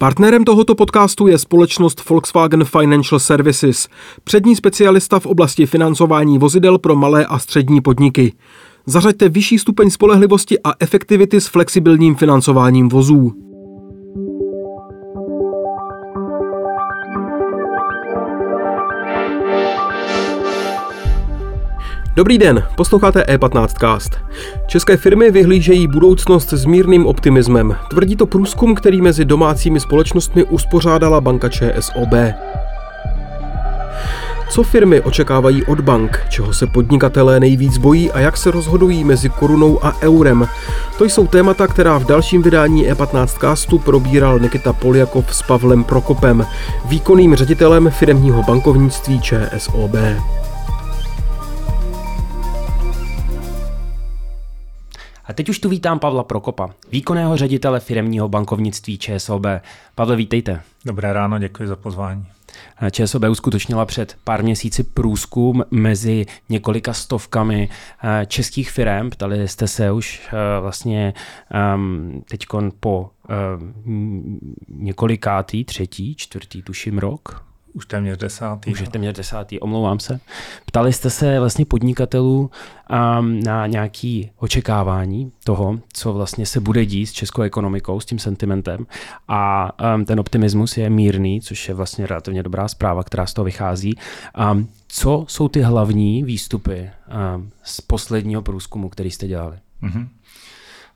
Partnerem tohoto podcastu je společnost Volkswagen Financial Services, přední specialista v oblasti financování vozidel pro malé a střední podniky. Zařaďte vyšší stupeň spolehlivosti a efektivity s flexibilním financováním vozů. Dobrý den, posloucháte E15cast. České firmy vyhlížejí budoucnost s mírným optimismem. Tvrdí to průzkum, který mezi domácími společnostmi uspořádala banka ČSOB. Co firmy očekávají od bank, čeho se podnikatelé nejvíc bojí a jak se rozhodují mezi korunou a eurem? To jsou témata, která v dalším vydání E15 castu probíral Nikita Poljakov s Pavlem Prokopem, výkonným ředitelem firmního bankovnictví ČSOB. A teď už tu vítám Pavla Prokopa, výkonného ředitele firemního bankovnictví ČSOB. Pavle, vítejte. Dobré ráno, děkuji za pozvání. ČSOB uskutečnila před pár měsíci průzkum mezi několika stovkami eh, českých firm. Ptali jste se už eh, vlastně ehm, teď po ehm, několikátý, třetí, čtvrtý, tuším rok, už téměř desátý. Už téměř desátý, omlouvám se. Ptali jste se vlastně podnikatelů um, na nějaké očekávání toho, co vlastně se bude dít s českou ekonomikou, s tím sentimentem. A um, ten optimismus je mírný, což je vlastně relativně dobrá zpráva, která z toho vychází. Um, co jsou ty hlavní výstupy um, z posledního průzkumu, který jste dělali? Mm-hmm.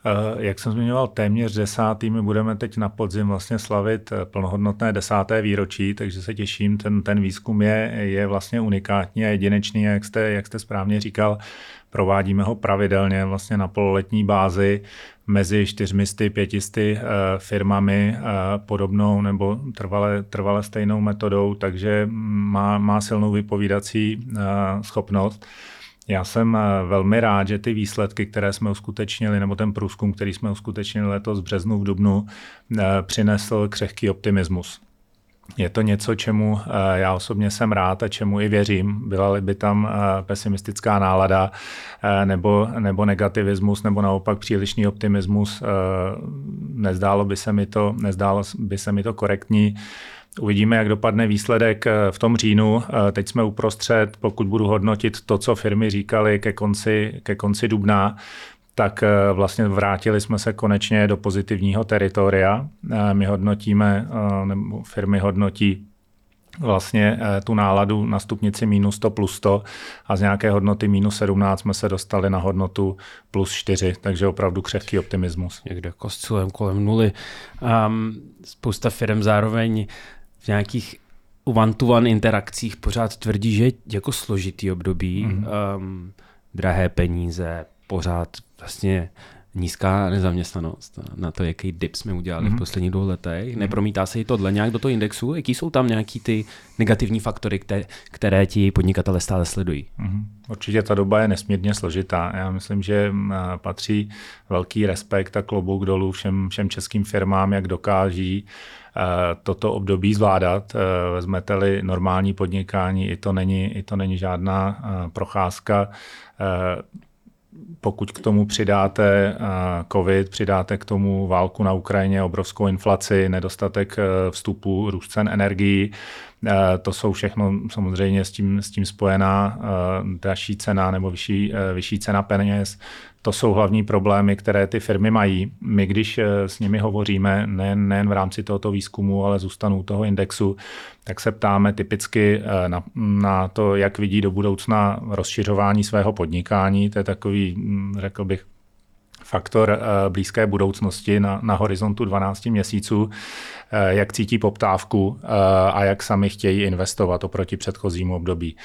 Eh, jak jsem zmiňoval, téměř desátý, my budeme teď na podzim vlastně slavit eh, plnohodnotné desáté výročí, takže se těším, ten, ten výzkum je, je vlastně unikátní a jedinečný, jak jste, jak jste správně říkal, provádíme ho pravidelně vlastně na pololetní bázi mezi čtyřmisty, pětisty uh, firmami podobnou nebo trvale, trvale stejnou metodou, takže má, má silnou vypovídací schopnost. Já jsem eh, velmi rád, že ty výsledky, které jsme uskutečnili, nebo ten průzkum, který jsme uskutečnili letos v březnu, v dubnu, eh, přinesl křehký optimismus. Je to něco, čemu eh, já osobně jsem rád a čemu i věřím. Byla-li by tam pesimistická nálada nebo, nebo negativismus, nebo naopak přílišný optimismus, nezdálo by se mi to, nezdálo by se mi to korektní. Uvidíme, jak dopadne výsledek eh, v tom říjnu. Eh, teď jsme uprostřed, pokud budu hodnotit to, co firmy říkali ke konci, ke konci dubna, tak eh, vlastně vrátili jsme se konečně do pozitivního teritoria. My hodnotíme, nebo firmy hodnotí vlastně tu náladu na stupnici minus 100 plus 100 a z nějaké hodnoty minus 17 jsme se dostali na hodnotu plus 4, takže opravdu křehký optimismus. Někde kosculem kolem nuly. Um, spousta firm zároveň v nějakých one-to-one interakcích pořád tvrdí, že je jako složitý období, mm-hmm. um, drahé peníze, pořád vlastně nízká nezaměstnanost, na to, jaký dip jsme udělali mm-hmm. v mhm. posledních dvou letech. Mm-hmm. Nepromítá se i tohle nějak do toho indexu? Jaký jsou tam nějaký ty negativní faktory, které, které ti podnikatele stále sledují? Mm-hmm. Určitě ta doba je nesmírně složitá. Já myslím, že patří velký respekt a klobouk dolů všem, všem českým firmám, jak dokáží Eh, toto období zvládat. Eh, vezmete-li normální podnikání, i to není, i to není žádná eh, procházka pokud k tomu přidáte COVID, přidáte k tomu válku na Ukrajině, obrovskou inflaci, nedostatek vstupu, růst cen energií, to jsou všechno samozřejmě s tím, s tím spojená dražší cena nebo vyšší, vyšší cena peněz, to jsou hlavní problémy, které ty firmy mají. My, když eh, s nimi hovoříme, nejen, nejen v rámci tohoto výzkumu, ale zůstanou toho indexu, tak se ptáme typicky eh, na, na to, jak vidí do budoucna rozšiřování svého podnikání. To je takový, hm, řekl bych, faktor eh, blízké budoucnosti na, na horizontu 12 měsíců, eh, jak cítí poptávku eh, a jak sami chtějí investovat oproti předchozímu období.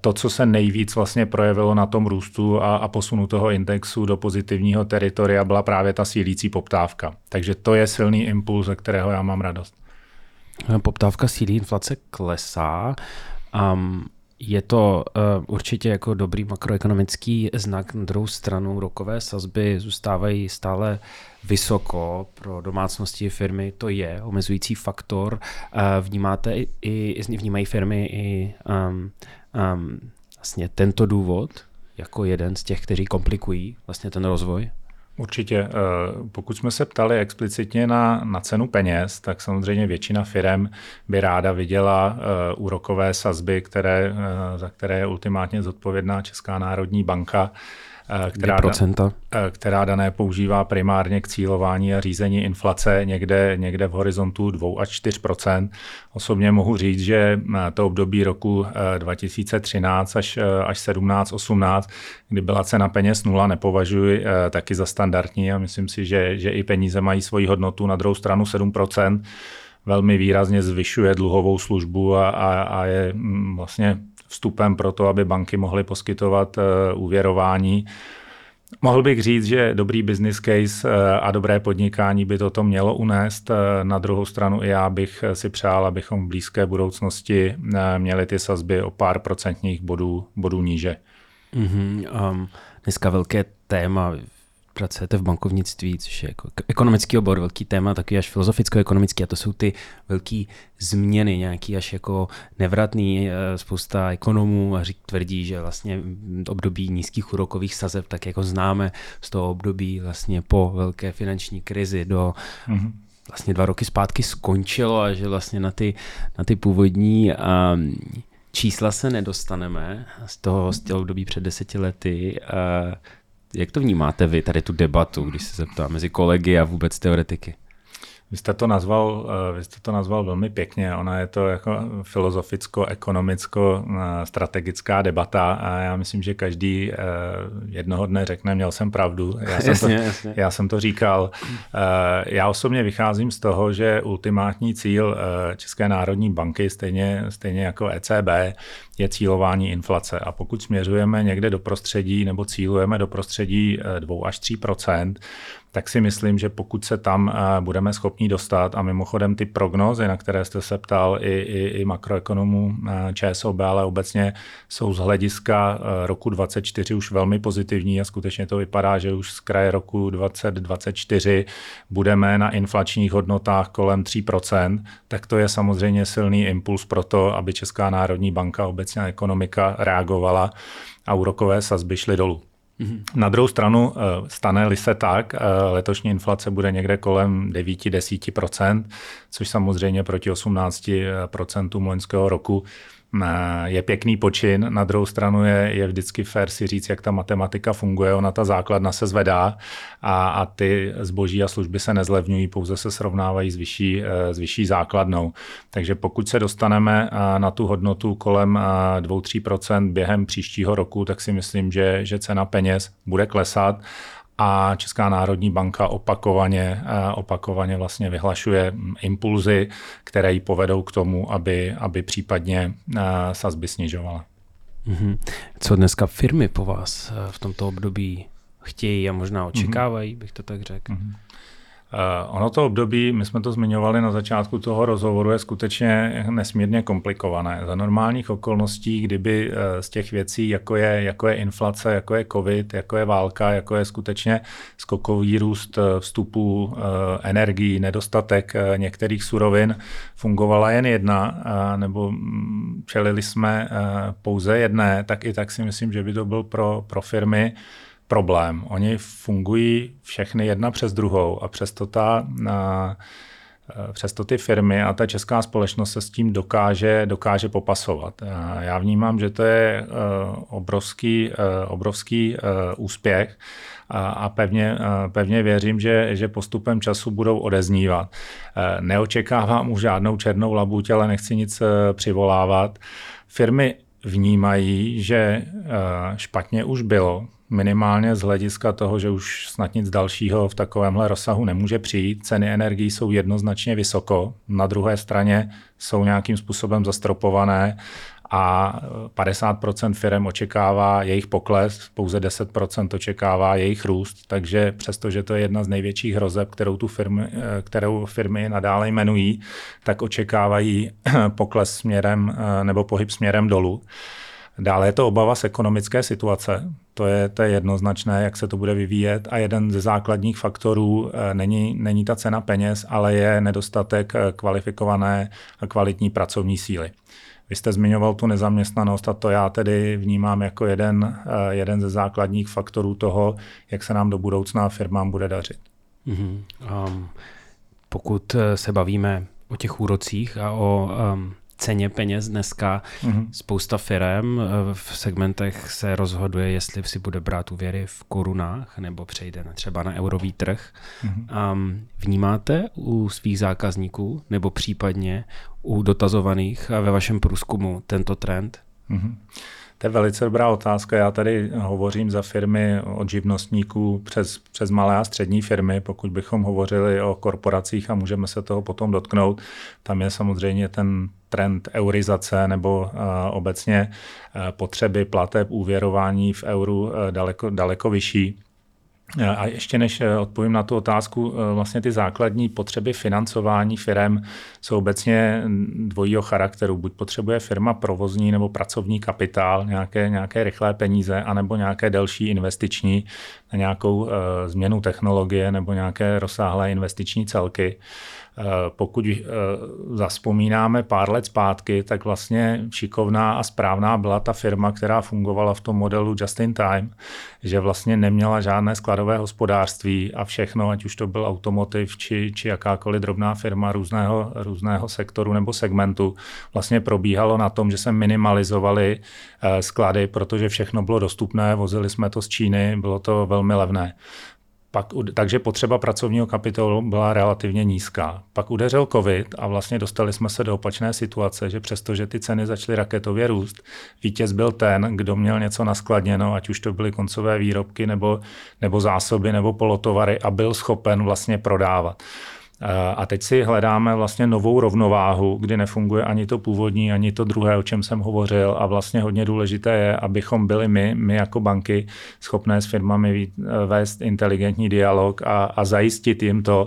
To, co se nejvíc vlastně projevilo na tom růstu a, a posunu toho indexu do pozitivního teritoria, byla právě ta sílící poptávka. Takže to je silný impuls, ze kterého já mám radost. Poptávka sílí, inflace klesá. Um, je to uh, určitě jako dobrý makroekonomický znak. Na druhou stranu rokové sazby zůstávají stále vysoko pro domácnosti firmy. To je omezující faktor. Uh, vnímáte i, i, vnímají firmy i um, um, vlastně tento důvod jako jeden z těch, kteří komplikují vlastně ten rozvoj? Určitě. Eh, pokud jsme se ptali explicitně na, na cenu peněz, tak samozřejmě většina firm by ráda viděla uh, úrokové sazby, které, uh, za které je ultimátně zodpovědná Česká národní banka. Eh, která, da, eh, která dané používá primárně k cílování a řízení inflace někde, někde v horizontu 2 až 4% Osobně mohu říct, že eh, to období roku 2013 až, až 17, 18, kdy byla cena peněz nula, nepovažuji taky za standardní a myslím si, že, že i peníze mají svoji hodnotu. Na druhou stranu 7% velmi výrazně zvyšuje dluhovou službu a, a, a je mm, vlastně vstupem pro to, aby banky mohly poskytovat eh, úvěrování. Mohl bych říct, že dobrý business case eh, a dobré podnikání by toto mělo unést. Eh, na druhou stranu i já bych si přál, abychom v blízké budoucnosti měli ty sazby o pár procentních bodů, bodů níže. Mm-hmm. Um, dneska velké téma pracujete v bankovnictví, což je jako ekonomický obor, velký téma, taky až filozoficko-ekonomický a to jsou ty velké změny, nějaký až jako nevratný. Eh, spousta ekonomů a řík, tvrdí, že vlastně období nízkých úrokových sazeb, tak jako známe z toho období vlastně po velké finanční krizi do mm-hmm vlastně dva roky zpátky skončilo a že vlastně na ty, na ty původní um, čísla se nedostaneme z toho, z toho období před deseti lety. Uh, jak to vnímáte vy, tady tu debatu, když se zeptám mezi kolegy a vůbec teoretiky? Vy jste to nazval, eh, vy jste to nazval velmi pěkně. Ona je to jako filozoficko-ekonomicko-strategická debata a já myslím, že každý eh, jednoho dne řekne, měl jsem pravdu. Já jsem, jasně, to, jasně. Já jsem to říkal. Eh, já osobně vycházím z toho, že ultimátní cíl České národní banky, stejně, stejně jako ECB, je cílování inflace. A pokud směřujeme někde do prostředí nebo cílujeme do prostředí 2 až 3 tak si myslím, že pokud se tam eh, budeme schopni dostat, a mimochodem ty prognózy, na které jste se ptal i, i, i makroekonomů eh, ČSOB, ale obecně jsou z hlediska eh, roku 2024 už velmi pozitivní a skutečně to vypadá, že už z kraje roku 2024 budeme na inflačních hodnotách kolem 3%, tak to je samozřejmě silný impuls pro to, aby Česká národní banka, obecně ekonomika reagovala a úrokové sazby šly dolů. Mm-hmm. Na druhou stranu, eh, stane-li se tak, eh, letošní inflace bude někde kolem 9-10%, což samozřejmě proti 18% loňského roku je pěkný počin, na druhou stranu je, je vždycky fér si říct, jak ta matematika funguje, ona ta základna se zvedá a, a ty zboží a služby se nezlevňují, pouze se srovnávají s vyšší, s vyšší základnou. Takže pokud se dostaneme na tu hodnotu kolem 2-3% během příštího roku, tak si myslím, že, že cena peněz bude klesat a Česká národní banka opakovaně, eh, opakovaně vlastně vyhlašuje impulzy, které ji povedou k tomu, aby, aby případně eh, sazby snižovala. Mm-hmm. Co dneska firmy po vás eh, v tomto období chtějí a možná očekávají, mm-hmm. bych to tak řekl? Mm-hmm. Eh, ono to období, my jsme to zmiňovali na začátku toho rozhovoru, je skutečně nesmírně komplikované. Za normálních okolností, kdyby eh, z těch věcí, jako je, jako je inflace, jako je covid, jako je válka, jako je skutečně skokový růst eh, vstupů energií, nedostatek některých surovin, fungovala jen jedna, nebo mm, čelili jsme pouze jedné, tak i tak si myslím, že by to byl pro, pro firmy problém. Oni fungují všechny jedna přes druhou a přesto ta na, Přesto ty firmy a ta česká společnost se s tím dokáže, dokáže popasovat. Já vnímám, že to je e, obrovský, obrovský úspěch a pevně, pevně věřím, že, že postupem času budou odeznívat. Neočekávám už žádnou černou labuť, ale nechci nic přivolávat. Firmy vnímají, že špatně už bylo, minimálně z hlediska toho, že už snad nic dalšího v takovémhle rozsahu nemůže přijít. Ceny energií jsou jednoznačně vysoko, na druhé straně jsou nějakým způsobem zastropované a 50% firm očekává jejich pokles, pouze 10% očekává jejich růst, takže přestože to je jedna z největších hrozeb, kterou, tu firmy, kterou firmy nadále jmenují, tak očekávají pokles směrem nebo pohyb směrem dolů. Dále je to obava z ekonomické situace. To je, to je jednoznačné, jak se to bude vyvíjet. A jeden ze základních faktorů eh, není, není ta cena peněz, ale je nedostatek eh, kvalifikované a kvalitní pracovní síly. Vy jste zmiňoval tu nezaměstnanost a to já tedy vnímám jako jeden, jeden ze základních faktorů toho, jak se nám do budoucna firmám bude dařit. Mm-hmm. Um, pokud se bavíme o těch úrocích a o um, ceně peněz dneska. Mm-hmm. Spousta firm eh, v segmentech se rozhoduje, jestli si bude brát úvěry v korunách nebo přejde třeba na eurový trh. Mm-hmm. Um, vnímáte u svých zákazníků nebo případně u dotazovaných ve vašem průzkumu tento trend? Mm-hmm. To je velice dobrá otázka. Já tady hovořím za firmy od živnostníků přes, přes malé a střední firmy. Pokud bychom hovořili o korporacích a můžeme se toho potom dotknout, tam je samozřejmě ten trend eurizace nebo uh, obecně uh, potřeby plateb, úvěrování v euru uh, daleko, daleko vyšší. A ještě než eh, odpovím na tu otázku, eh, vlastně ty základní potřeby financování firm jsou obecně dvojího charakteru. Buď potřebuje firma provozní nebo pracovní kapitál, nějaké, nějaké rychlé peníze, anebo nějaké delší investiční na nějakou uh, změnu technologie nebo nějaké rozsáhlé investiční celky. Eh, pokud eh, zaspomínáme pár let zpátky, tak vlastně šikovná a správná byla ta firma, která fungovala v tom modelu just in time, že vlastně neměla žádné skladové hospodářství a všechno, ať už to byl automotiv či, či jakákoliv drobná firma různého, různého sektoru nebo segmentu, vlastně probíhalo na tom, že se minimalizovali eh, sklady, protože všechno bylo dostupné, vozili jsme to z Číny, bylo to velmi levné. Pak, takže potřeba pracovního kapitálu byla relativně nízká. Pak udeřil covid a vlastně dostali jsme se do opačné situace, že přestože ty ceny začaly raketově růst, vítěz byl ten, kdo měl něco naskladněno, ať už to byly koncové výrobky nebo, nebo zásoby nebo polotovary a byl schopen vlastně prodávat. A teď si hledáme vlastně novou rovnováhu, kdy nefunguje ani to původní, ani to druhé, o čem jsem hovořil. A vlastně hodně důležité je, abychom byli my, my jako banky, schopné s firmami vést inteligentní dialog a, a zajistit jim to,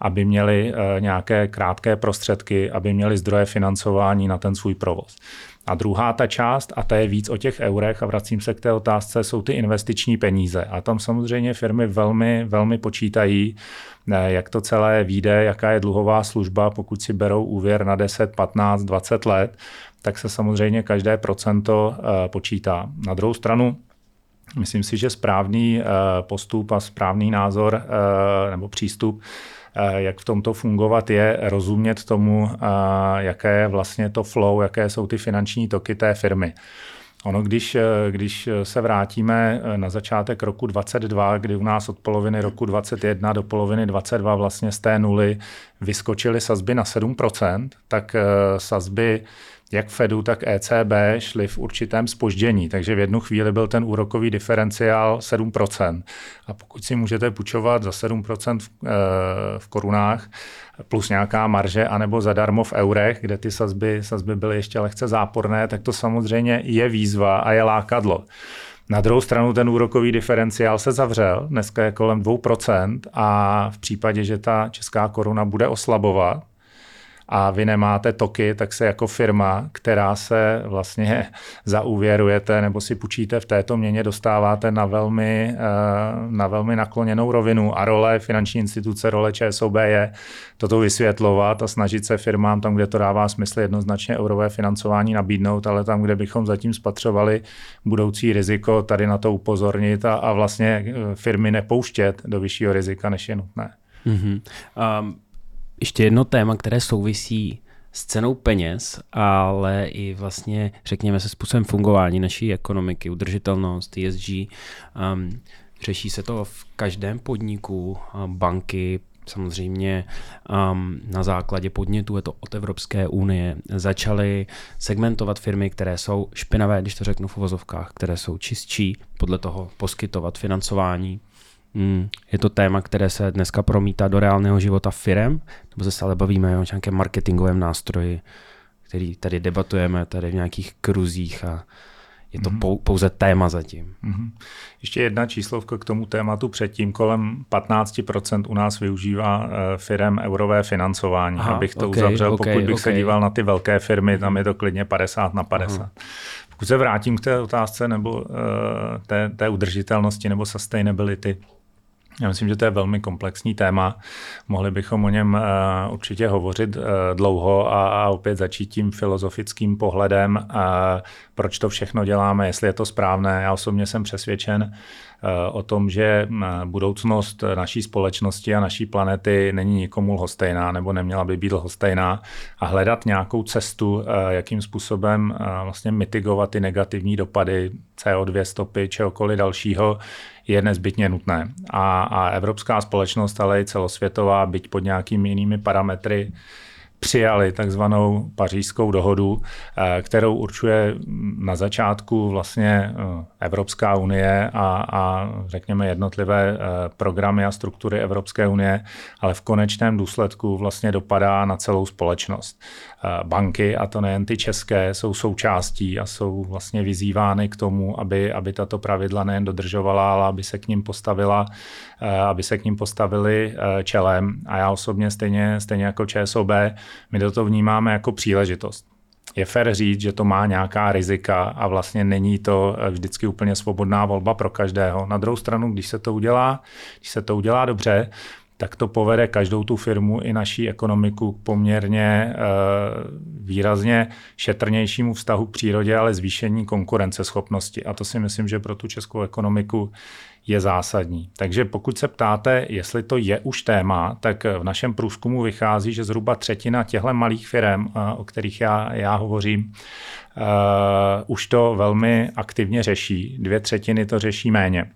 aby měli e, nějaké krátké prostředky, aby měli zdroje financování na ten svůj provoz. A druhá ta část, a ta je víc o těch eurech, a vracím se k té otázce, jsou ty investiční peníze. A tam samozřejmě firmy velmi, velmi počítají, jak to celé vyjde, jaká je dluhová služba, pokud si berou úvěr na 10, 15, 20 let, tak se samozřejmě každé procento eh, počítá. Na druhou stranu, myslím si, že správný eh, postup a správný názor eh, nebo přístup jak v tomto fungovat, je rozumět tomu, jaké je vlastně to flow, jaké jsou ty finanční toky té firmy. Ono, když, když se vrátíme na začátek roku 22, kdy u nás od poloviny roku 21 do poloviny 22 vlastně z té nuly vyskočily sazby na 7%, tak sazby jak Fedu, tak ECB šly v určitém spoždění, takže v jednu chvíli byl ten úrokový diferenciál 7%. A pokud si můžete půjčovat za 7% v, eh, v korunách plus nějaká marže, anebo zadarmo v eurech, kde ty sazby, sazby byly ještě lehce záporné, tak to samozřejmě je výzva a je lákadlo. Na druhou stranu ten úrokový diferenciál se zavřel, dneska je kolem 2% a v případě, že ta česká koruna bude oslabovat, a vy nemáte toky, tak se jako firma, která se vlastně zaúvěrujete nebo si půjčíte v této měně, dostáváte na velmi, eh, na velmi nakloněnou rovinu a role finanční instituce, role ČSOB je toto vysvětlovat a snažit se firmám tam, kde to dává smysl, jednoznačně eurové financování nabídnout, ale tam, kde bychom zatím spatřovali budoucí riziko, tady na to upozornit a, a vlastně eh, firmy nepouštět do vyššího rizika, než je nutné. Mm-hmm. Um ještě jedno téma, které souvisí s cenou peněz, ale i vlastně, řekněme se, způsobem fungování naší ekonomiky, udržitelnost, ESG. Um, řeší se to v každém podniku, banky, samozřejmě um, na základě podnětů, je to od Evropské unie, začaly segmentovat firmy, které jsou špinavé, když to řeknu v uvozovkách, které jsou čistší, podle toho poskytovat financování Hmm, je to téma, které se dneska promítá do reálného života firem, nebo se stále bavíme o nějakém marketingovém nástroji, který tady debatujeme tady v nějakých kruzích a je to mm-hmm. pouze téma zatím. Mm-hmm. Ještě jedna číslovka k tomu tématu předtím. Kolem 15% u nás využívá uh, firem eurové financování. Aha, Abych to okay, uzavřel, okay, pokud bych okay. se díval na ty velké firmy, tam je to klidně 50 na 50. Aha. Pokud se vrátím k té otázce nebo uh, té, té udržitelnosti nebo sustainability, Já myslím, že to je velmi komplexní téma. Mohli bychom o něm uh, určitě hovořit uh, dlouho a, opět začít tím filozofickým pohledem, uh, proč to všechno děláme, jestli je to správné. Já osobně jsem přesvědčen, Eh, o tom, že eh, budoucnost naší společnosti a naší planety není nikomu lhostejná nebo neměla by být lhostejná a hledat nějakou cestu, eh, jakým způsobem vlastně mitigovat ty negativní dopady CO2 stopy, čehokoliv dalšího, je nezbytně nutné. A, a evropská společnost, ale i celosvětová, byť pod nějakými jinými parametry, přijali takzvanou pařížskou dohodu, eh, kterou určuje na začátku vlastně eh, Evropská unie a, a řekněme jednotlivé eh, programy a struktury Evropské unie, ale v konečném důsledku vlastně dopadá na celou společnost. Banky, a to nejen ty české, jsou součástí a jsou vlastně vyzývány k tomu, aby, aby tato pravidla nejen dodržovala, ale aby se k ním postavila, aby se k ním postavili čelem. A já osobně stejně, stejně jako ČSOB my do toho vnímáme jako příležitost. Je fér říct, že to má nějaká rizika a vlastně není to eh, vždycky úplně svobodná volba pro každého. Na druhou stranu, když se to udělá, když se to udělá dobře, tak to povede každou tu firmu i naší ekonomiku k poměrně e, výrazně šetrnějšímu vztahu k přírodě, ale zvýšení konkurenceschopnosti. A to si myslím, že pro tu českou ekonomiku je zásadní. Takže pokud se ptáte, jestli to je už téma, tak v našem průzkumu vychází, že zhruba třetina těchto malých firm, o kterých já, já hovořím, uh, už to velmi aktivně řeší. Dvě třetiny to řeší méně.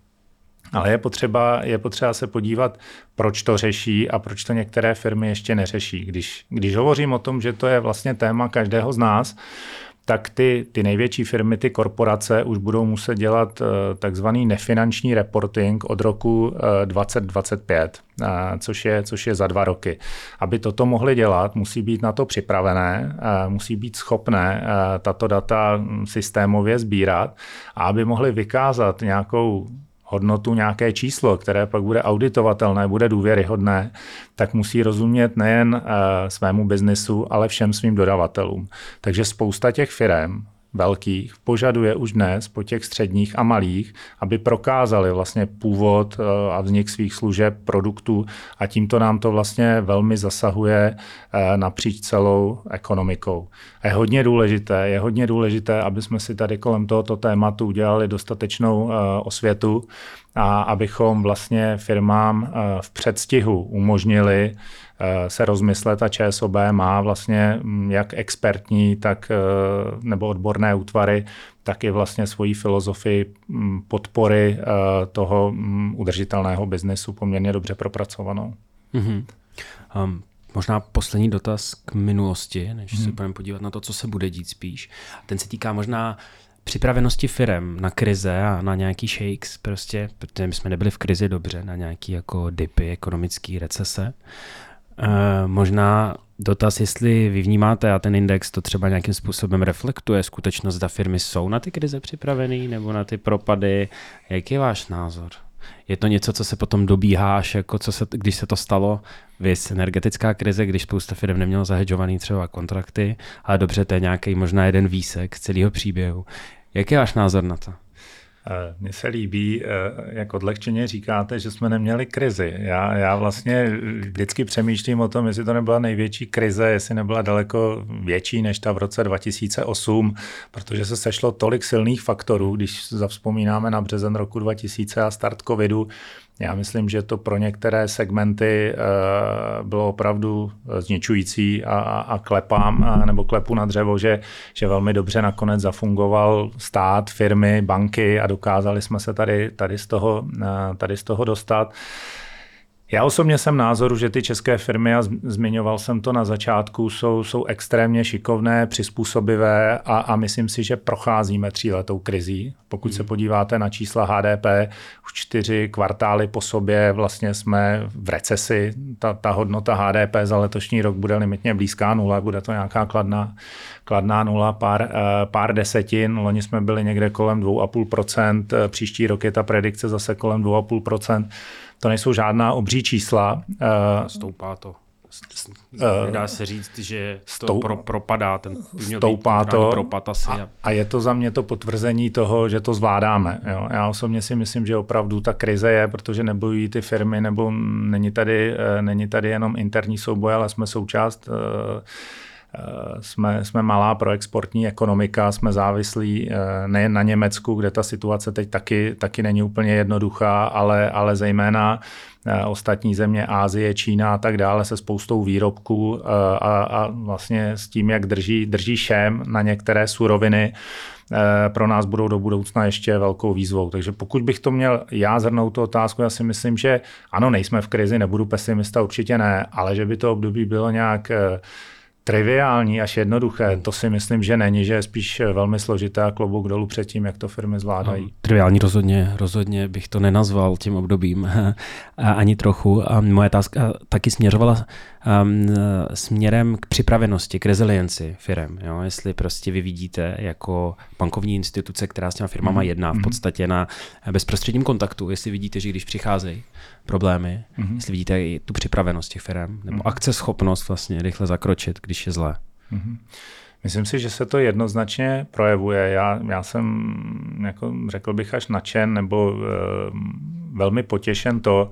Ale je potřeba, je potřeba se podívat, proč to řeší a proč to některé firmy ještě neřeší. Když, když hovořím o tom, že to je vlastně téma každého z nás, tak ty, ty největší firmy, ty korporace už budou muset dělat uh, takzvaný nefinanční reporting od roku uh, 2025, uh, což, je, což je za dva roky. Aby toto mohli dělat, musí být na to připravené, musí být schopné tato data systémově sbírat a aby mohli vykázat nějakou hodnotu, nějaké číslo, které pak bude auditovatelné, bude důvěryhodné, tak musí rozumět nejen uh, svému biznesu, ale všem svým dodavatelům. Takže spousta těch firm velkých požaduje už dnes po těch středních a malých, aby prokázali vlastně původ eh, a vznik svých služeb, produktů a tímto nám to vlastně velmi zasahuje eh, napříč celou ekonomikou. A je hodně důležité, je hodně důležité, aby jsme si tady kolem tohoto tématu udělali dostatečnou eh, osvětu a abychom vlastně firmám v předstihu umožnili se rozmyslet a ČSOB má vlastně mm, jak expertní, tak eh, nebo odborné útvary, tak i vlastně svoji filozofii mm, podpory eh, toho mm, udržitelného biznesu poměrně dobře propracovanou. Mm-hmm. Um, Možná poslední dotaz k minulosti, než hmm. se budeme podívat na to, co se bude dít spíš. Ten se týká možná připravenosti firem na krize a na nějaký shakes, prostě, protože my jsme nebyli v krizi dobře, na nějaký jako dipy, ekonomický recese. Uh, možná dotaz, jestli vy vnímáte a ten index to třeba nějakým způsobem reflektuje skutečnost, zda firmy jsou na ty krize připravený nebo na ty propady. Jaký je váš názor? Je to něco, co se potom dobíhá, až jako co se, když se to stalo, vys energetická krize, když spousta firm nemělo zahedžovaný třeba kontrakty, ale dobře, to je nějaký možná jeden výsek celého příběhu. Jaký je váš názor na to? Eh, mně se líbí, eh, jak odlehčeně říkáte, že jsme neměli krizi. Já, já vlastně vždycky přemýšlím o tom, jestli to nebyla největší krize, jestli nebyla daleko větší než ta v roce 2008, protože se sešlo tolik silných faktorů, když zavzpomínáme na březen roku 2000 a start covidu, já myslím, že to pro některé segmenty eh, bylo opravdu zničující a, a klepám, nebo klepu na dřevo, že, že velmi dobře nakonec zafungoval stát, firmy, banky a dokázali jsme se tady, tady, z, toho, eh, tady z toho dostat. Já osobně jsem názoru, že ty české firmy, a zmiňoval jsem to na začátku, jsou, jsou extrémně šikovné, přizpůsobivé a, a myslím si, že procházíme tříletou krizí. Pokud se hmm. podíváte na čísla HDP, už čtyři kvartály po sobě vlastně jsme v recesi. Ta, ta hodnota HDP za letošní rok bude limitně blízká nula, bude to nějaká kladná, kladná nula, pár, eh, pár desetin. Loni jsme byli někde kolem 2,5%, příští rok je ta predikce zase kolem 2,5%. To nejsou žádná obří čísla. Stoupá to. Dá se říct, že to Stou, pro, propadá, ten stoupá to propad asi. A, a je to za mě to potvrzení toho, že to zvládáme. Jo. Já osobně si myslím, že opravdu ta krize je, protože nebojují ty firmy, nebo není tady, není tady jenom interní souboj, ale jsme součást jsme, jsme malá proexportní ekonomika, jsme závislí nejen na Německu, kde ta situace teď taky, taky není úplně jednoduchá, ale, ale zejména Eh, ostatní země, Ázie, Čína a tak dále se spoustou výrobků eh, a, a vlastně s tím, jak drží, drží šem na některé suroviny, eh, pro nás budou do budoucna ještě velkou výzvou. Takže pokud bych to měl já zhrnout tu otázku, já si myslím, že ano, nejsme v krizi, nebudu pesimista, určitě ne, ale že by to období bylo nějak triviální až jednoduché, to si myslím, že není, že je spíš velmi složité a klobouk dolů před tím, jak to firmy zvládají. No, triviální rozhodně, rozhodně bych to nenazval tím obdobím ani trochu. A moje otázka taky směřovala um, směrem k připravenosti, k rezilienci firm. Jo? Jestli prostě vy vidíte jako bankovní instituce, která s těma firmama mm-hmm. jedná v mhm. podstatě na bezprostředním kontaktu, jestli vidíte, že když přicházejí problémy, mm-hmm. jestli vidíte i tu připravenost těch firm, nebo mm-hmm. akceschopnost vlastně rychle zakročit, když je zlé. Mm-hmm. Myslím si, že se to jednoznačně projevuje. Já, já jsem, jako řekl bych, až nadšen nebo e, velmi potěšen to,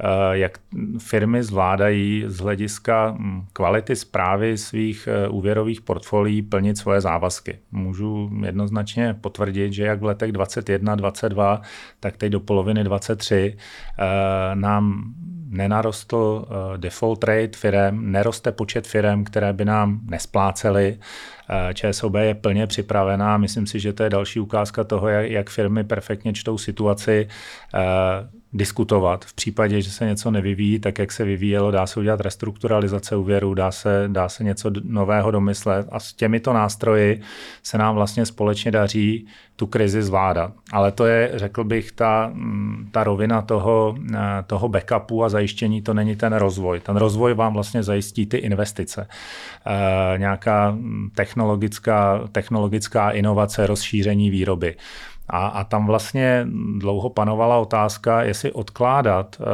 e, jak firmy zvládají z hlediska hm, kvality zprávy svých e, úvěrových portfolií plnit svoje závazky. Můžu jednoznačně potvrdit, že jak v letech 21, 22, tak teď do poloviny 23 e, nám nenarostl uh, default rate firem, neroste počet firem, které by nám nesplácely. Uh, ČSOB je plně připravená. Myslím si, že to je další ukázka toho, jak, firmy perfektně čtou situaci. Uh, diskutovat. V případě, že se něco nevyvíjí tak, jak se vyvíjelo, dá se udělat restrukturalizace úvěru, dá se, dá se něco nového domyslet a s těmito nástroji se nám vlastně společně daří tu krizi zvládat. Ale to je, řekl bych, ta, mm, ta rovina toho, eh, toho backupu a zajištění, to není ten rozvoj. Ten rozvoj vám vlastně zajistí ty investice. E, nějaká mm, technologická, technologická inovace, rozšíření výroby. A, a tam vlastně dlouho panovala otázka, jestli odkládat uh,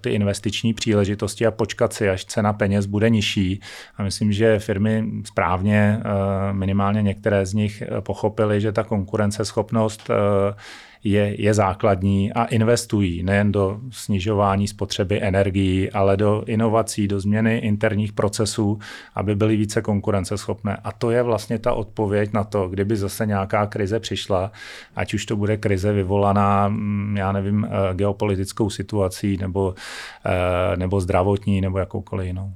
ty investiční příležitosti a počkat si, až cena peněz bude nižší. A myslím, že firmy správně, uh, minimálně některé z nich, pochopily, že ta konkurenceschopnost uh, je, je základní a investují nejen do snižování spotřeby energií, ale do inovací, do změny interních procesů, aby byly více konkurenceschopné. A to je vlastně ta odpověď na to, kdyby zase nějaká krize přišla, ať už to bude krize vyvolaná, mm, já nevím, eh, geopolitickou situací nebo, eh, nebo zdravotní nebo jakoukoliv jinou.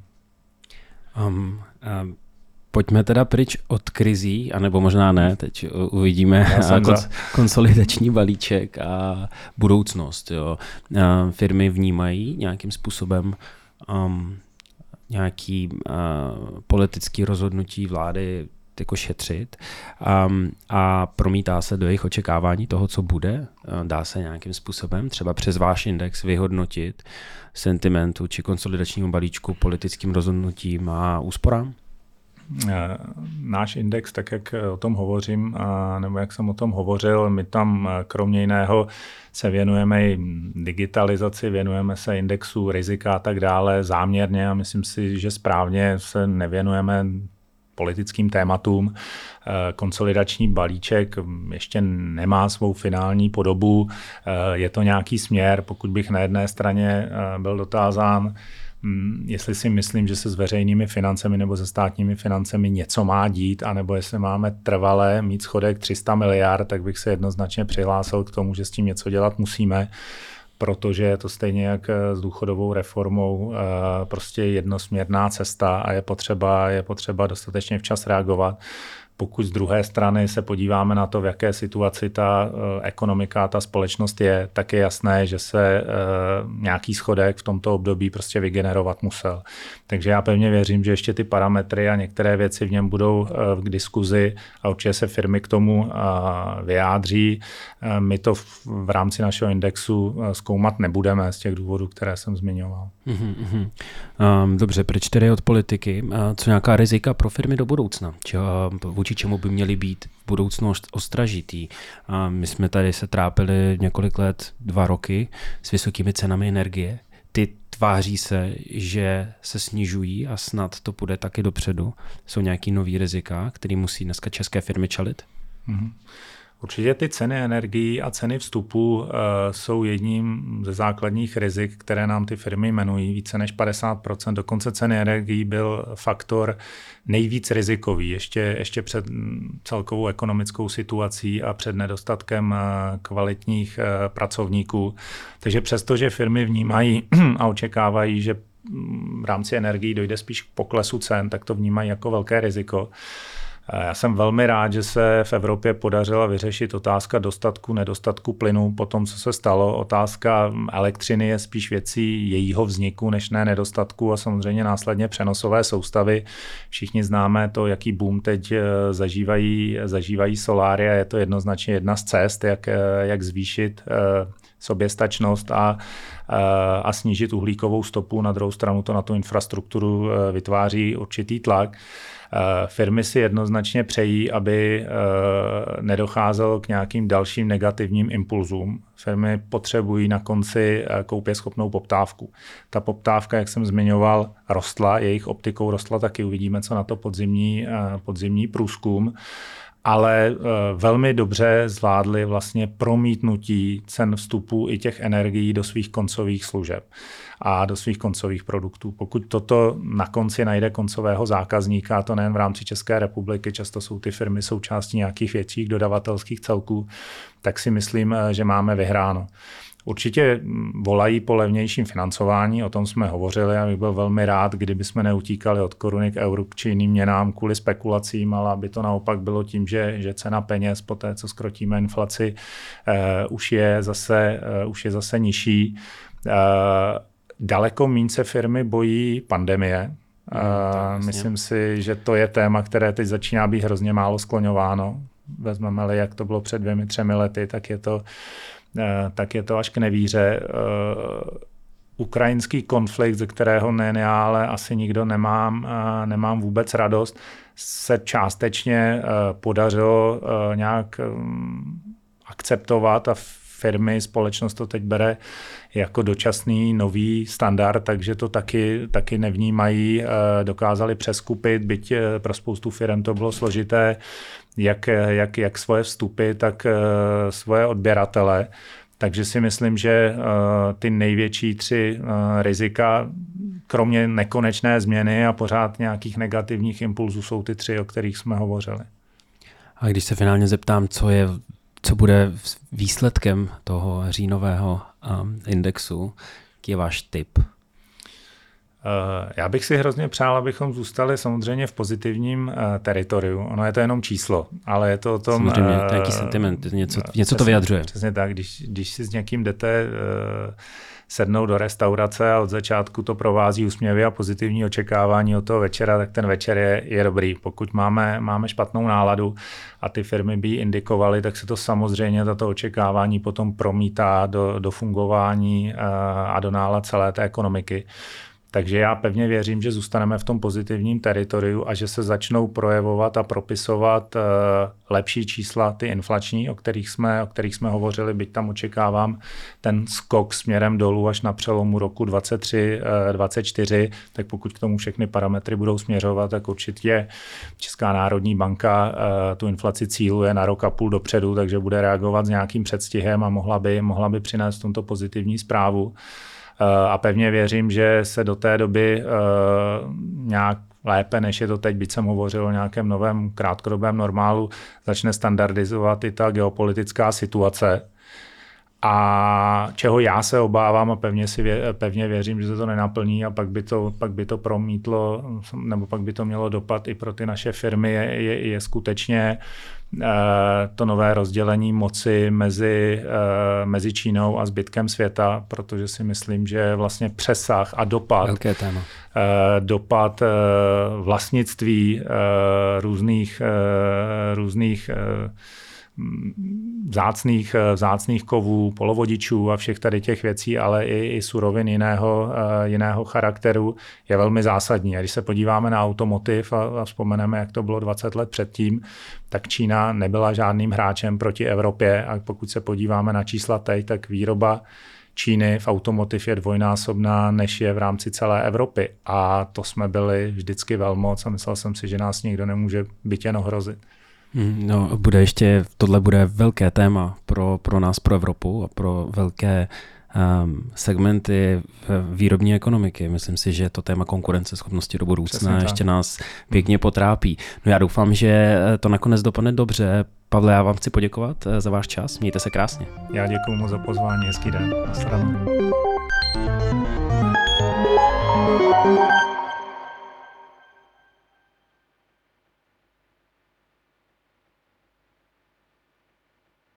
Um, um Pojďme teda pryč od krizí, anebo možná ne, teď uvidíme kons- konsolidační balíček a budoucnost. Jo. Firmy vnímají nějakým způsobem um, nějaký uh, politický rozhodnutí vlády jako šetřit um, a promítá se do jejich očekávání toho, co bude. Dá se nějakým způsobem třeba přes váš index vyhodnotit sentimentu či konsolidačního balíčku politickým rozhodnutím a úsporám? Eh, náš index, tak jak o tom hovořím, nebo jak jsem o tom hovořil, my tam eh, kromě jiného se věnujeme i digitalizaci, věnujeme se indexu rizika a tak dále záměrně a myslím si, že správně se nevěnujeme politickým tématům. Eh, konsolidační balíček ještě nemá svou finální podobu. Je to nějaký směr, pokud bych na jedné straně byl dotázán, jestli si myslím, že se s veřejnými financemi nebo se státními financemi něco má dít, anebo jestli máme trvalé mít schodek 300 miliard, tak bych se jednoznačně přihlásil k tomu, že s tím něco dělat musíme protože je to stejně jak s důchodovou reformou eh, prostě jednosměrná cesta a je potřeba, je potřeba dostatečně včas reagovat. Pokud z druhé strany se podíváme na to, v jaké situaci ta eh, ekonomika, ta společnost je, tak je jasné, že se eh, nějaký schodek v tomto období prostě vygenerovat musel. Takže já pevně věřím, že ještě ty parametry a některé věci v něm budou eh, k diskuzi a určitě se firmy k tomu vyjádří. My to v rámci našeho indexu zkoumat nebudeme z těch důvodů, které jsem zmiňoval. Mm-hmm. Dobře, proč tedy od politiky? Co nějaká rizika pro firmy do budoucna? Či, vůči čemu by měli být v budoucnu ostražitý. A my jsme tady se trápili několik let, dva roky s vysokými cenami energie. Ty tváří se, že se snižují a snad to půjde taky dopředu. Jsou nějaký nový rizika, který musí dneska české firmy čelit? Mm-hmm. Určitě ty ceny energií a ceny vstupu uh, jsou jedním ze základních rizik, které nám ty firmy jmenují. Více než 50%. Dokonce ceny energií byl faktor nejvíc rizikový, ještě, ještě před celkovou ekonomickou situací a před nedostatkem uh, kvalitních uh, pracovníků. Takže přesto, že firmy vnímají a očekávají, že v rámci energií dojde spíš k poklesu cen, tak to vnímají jako velké riziko. Já jsem velmi rád, že se v Evropě podařila vyřešit otázka dostatku, nedostatku plynu po tom, co se stalo. Otázka elektřiny je spíš věcí jejího vzniku, než ne nedostatku a samozřejmě následně přenosové soustavy. Všichni známe to, jaký boom teď eh, zažívají, zažívají soláry a je to jednoznačně jedna z cest, jak, eh, jak zvýšit eh, soběstačnost a, a snížit uhlíkovou stopu. Na druhou stranu to na tu infrastrukturu vytváří určitý tlak. Eh, firmy si jednoznačně přejí, aby eh, nedocházelo k nějakým dalším negativním impulzům. Firmy potřebují na konci eh, koupě schopnou poptávku. Ta poptávka, jak jsem zmiňoval, rostla, jejich optikou rostla taky. Uvidíme, co na to podzimní, podzimní průzkum ale velmi dobře zvládli vlastně promítnutí cen vstupu i těch energií do svých koncových služeb a do svých koncových produktů. Pokud toto na konci najde koncového zákazníka, to nejen v rámci České republiky, často jsou ty firmy součástí nějakých větších dodavatelských celků, tak si myslím, eh, že máme vyhráno. Určitě volají po levnějším financování, o tom jsme hovořili a bych byl velmi rád, kdyby jsme neutíkali od koruny k euru či jiným měnám kvůli spekulacím, ale aby to naopak bylo tím, že, že cena peněz po té, co skrotíme inflaci, uh, už, je zase, uh, už je zase nižší. Uh, Daleko méně se firmy bojí pandemie. Hmm, myslím si, že to je téma, které teď začíná být hrozně málo skloňováno. Vezmeme-li, jak to bylo před dvěmi, třemi lety, tak je to, eh, tak je to až k nevíře. Eh, ukrajinský konflikt, ze kterého ne já, ale asi nikdo nemám, eh, nemám vůbec radost, se částečně podařilo nějak mm, akceptovat a firmy, společnost to teď bere jako dočasný nový standard, takže to taky, taky nevnímají, eh, dokázali přeskupit, byť eh, pro spoustu firm to bylo složité, jak, jak, jak svoje vstupy, tak eh, svoje odběratele. Takže si myslím, že ty největší tři rizika, kromě nekonečné změny a pořád nějakých negativních impulzů, jsou ty tři, o kterých jsme hovořili. A když se finálně zeptám, co je co bude výsledkem toho říjnového indexu? Jaký je váš tip? Eh, já bych si hrozně přál, abychom zůstali samozřejmě v pozitivním uh, teritoriu. Ono je to jenom číslo, ale je to o tom... Samozřejmě, uh, nějaký sentiment, něco, něco to vyjadřuje. Přesně tak, když, když si s někým jdete uh, sednou do restaurace a od začátku to provází úsměvy a pozitivní očekávání od toho večera, tak ten večer je, je dobrý. Pokud máme, máme špatnou náladu a ty firmy by ji indikovaly, tak se to samozřejmě tato očekávání potom promítá do, do fungování a do nálad celé té ekonomiky. Takže já pevně věřím, že zůstaneme v tom pozitivním teritoriu a že se začnou projevovat a propisovat uh, lepší čísla, ty inflační, o kterých jsme, o kterých jsme hovořili, byť tam očekávám ten skok směrem dolů až na přelomu roku 23, uh, 24, tak pokud k tomu všechny parametry budou směřovat, tak určitě Česká národní banka uh, tu inflaci cíluje na rok a půl dopředu, takže bude reagovat s nějakým předstihem a mohla by, mohla by přinést v tomto pozitivní zprávu. Eh, a pevně věřím, že se do té doby eh, nějak lépe, než je to teď, byť jsem hovořil o nějakém novém krátkodobém normálu, začne standardizovat i ta geopolitická situace. A čeho já se obávám a pevně, si vě, pevně věřím, že se to nenaplní a pak by to, pak by to promítlo, nebo pak by to mělo dopad i pro ty naše firmy, je, je, je skutečně Eh, to nové rozdělení moci mezi, eh, mezi Čínou a zbytkem světa, protože si myslím, že vlastně přesah a dopad, Velké téma. Eh, dopad vlastnictví různých, různých vzácných, eh, vzácných kovů, polovodičů a všech tady těch věcí, ale i, i surovin jiného, uh, jiného charakteru je velmi zásadní. A když se podíváme na automotiv a, a vzpomeneme, jak to bylo 20 let předtím, tak Čína nebyla žádným hráčem proti Evropě a pokud se podíváme na čísla teď, tak výroba Číny v automotiv je dvojnásobná, než je v rámci celé Evropy. A to jsme byli vždycky velmoc a myslel jsem si, že nás nikdo nemůže byt jen ohrozit. Hmm, no, bude ještě, tohle bude velké téma pro, pro nás, pro Evropu a pro velké um, segmenty výrobní ekonomiky. Myslím si, že to téma konkurenceschopnosti do budoucna ještě nás pěkně potrápí. No já doufám, že to nakonec dopadne dobře. Pavle, já vám chci poděkovat eh, za váš čas. Mějte se krásně. Já děkuji moc za pozvání. Hezký den. Nasledanou.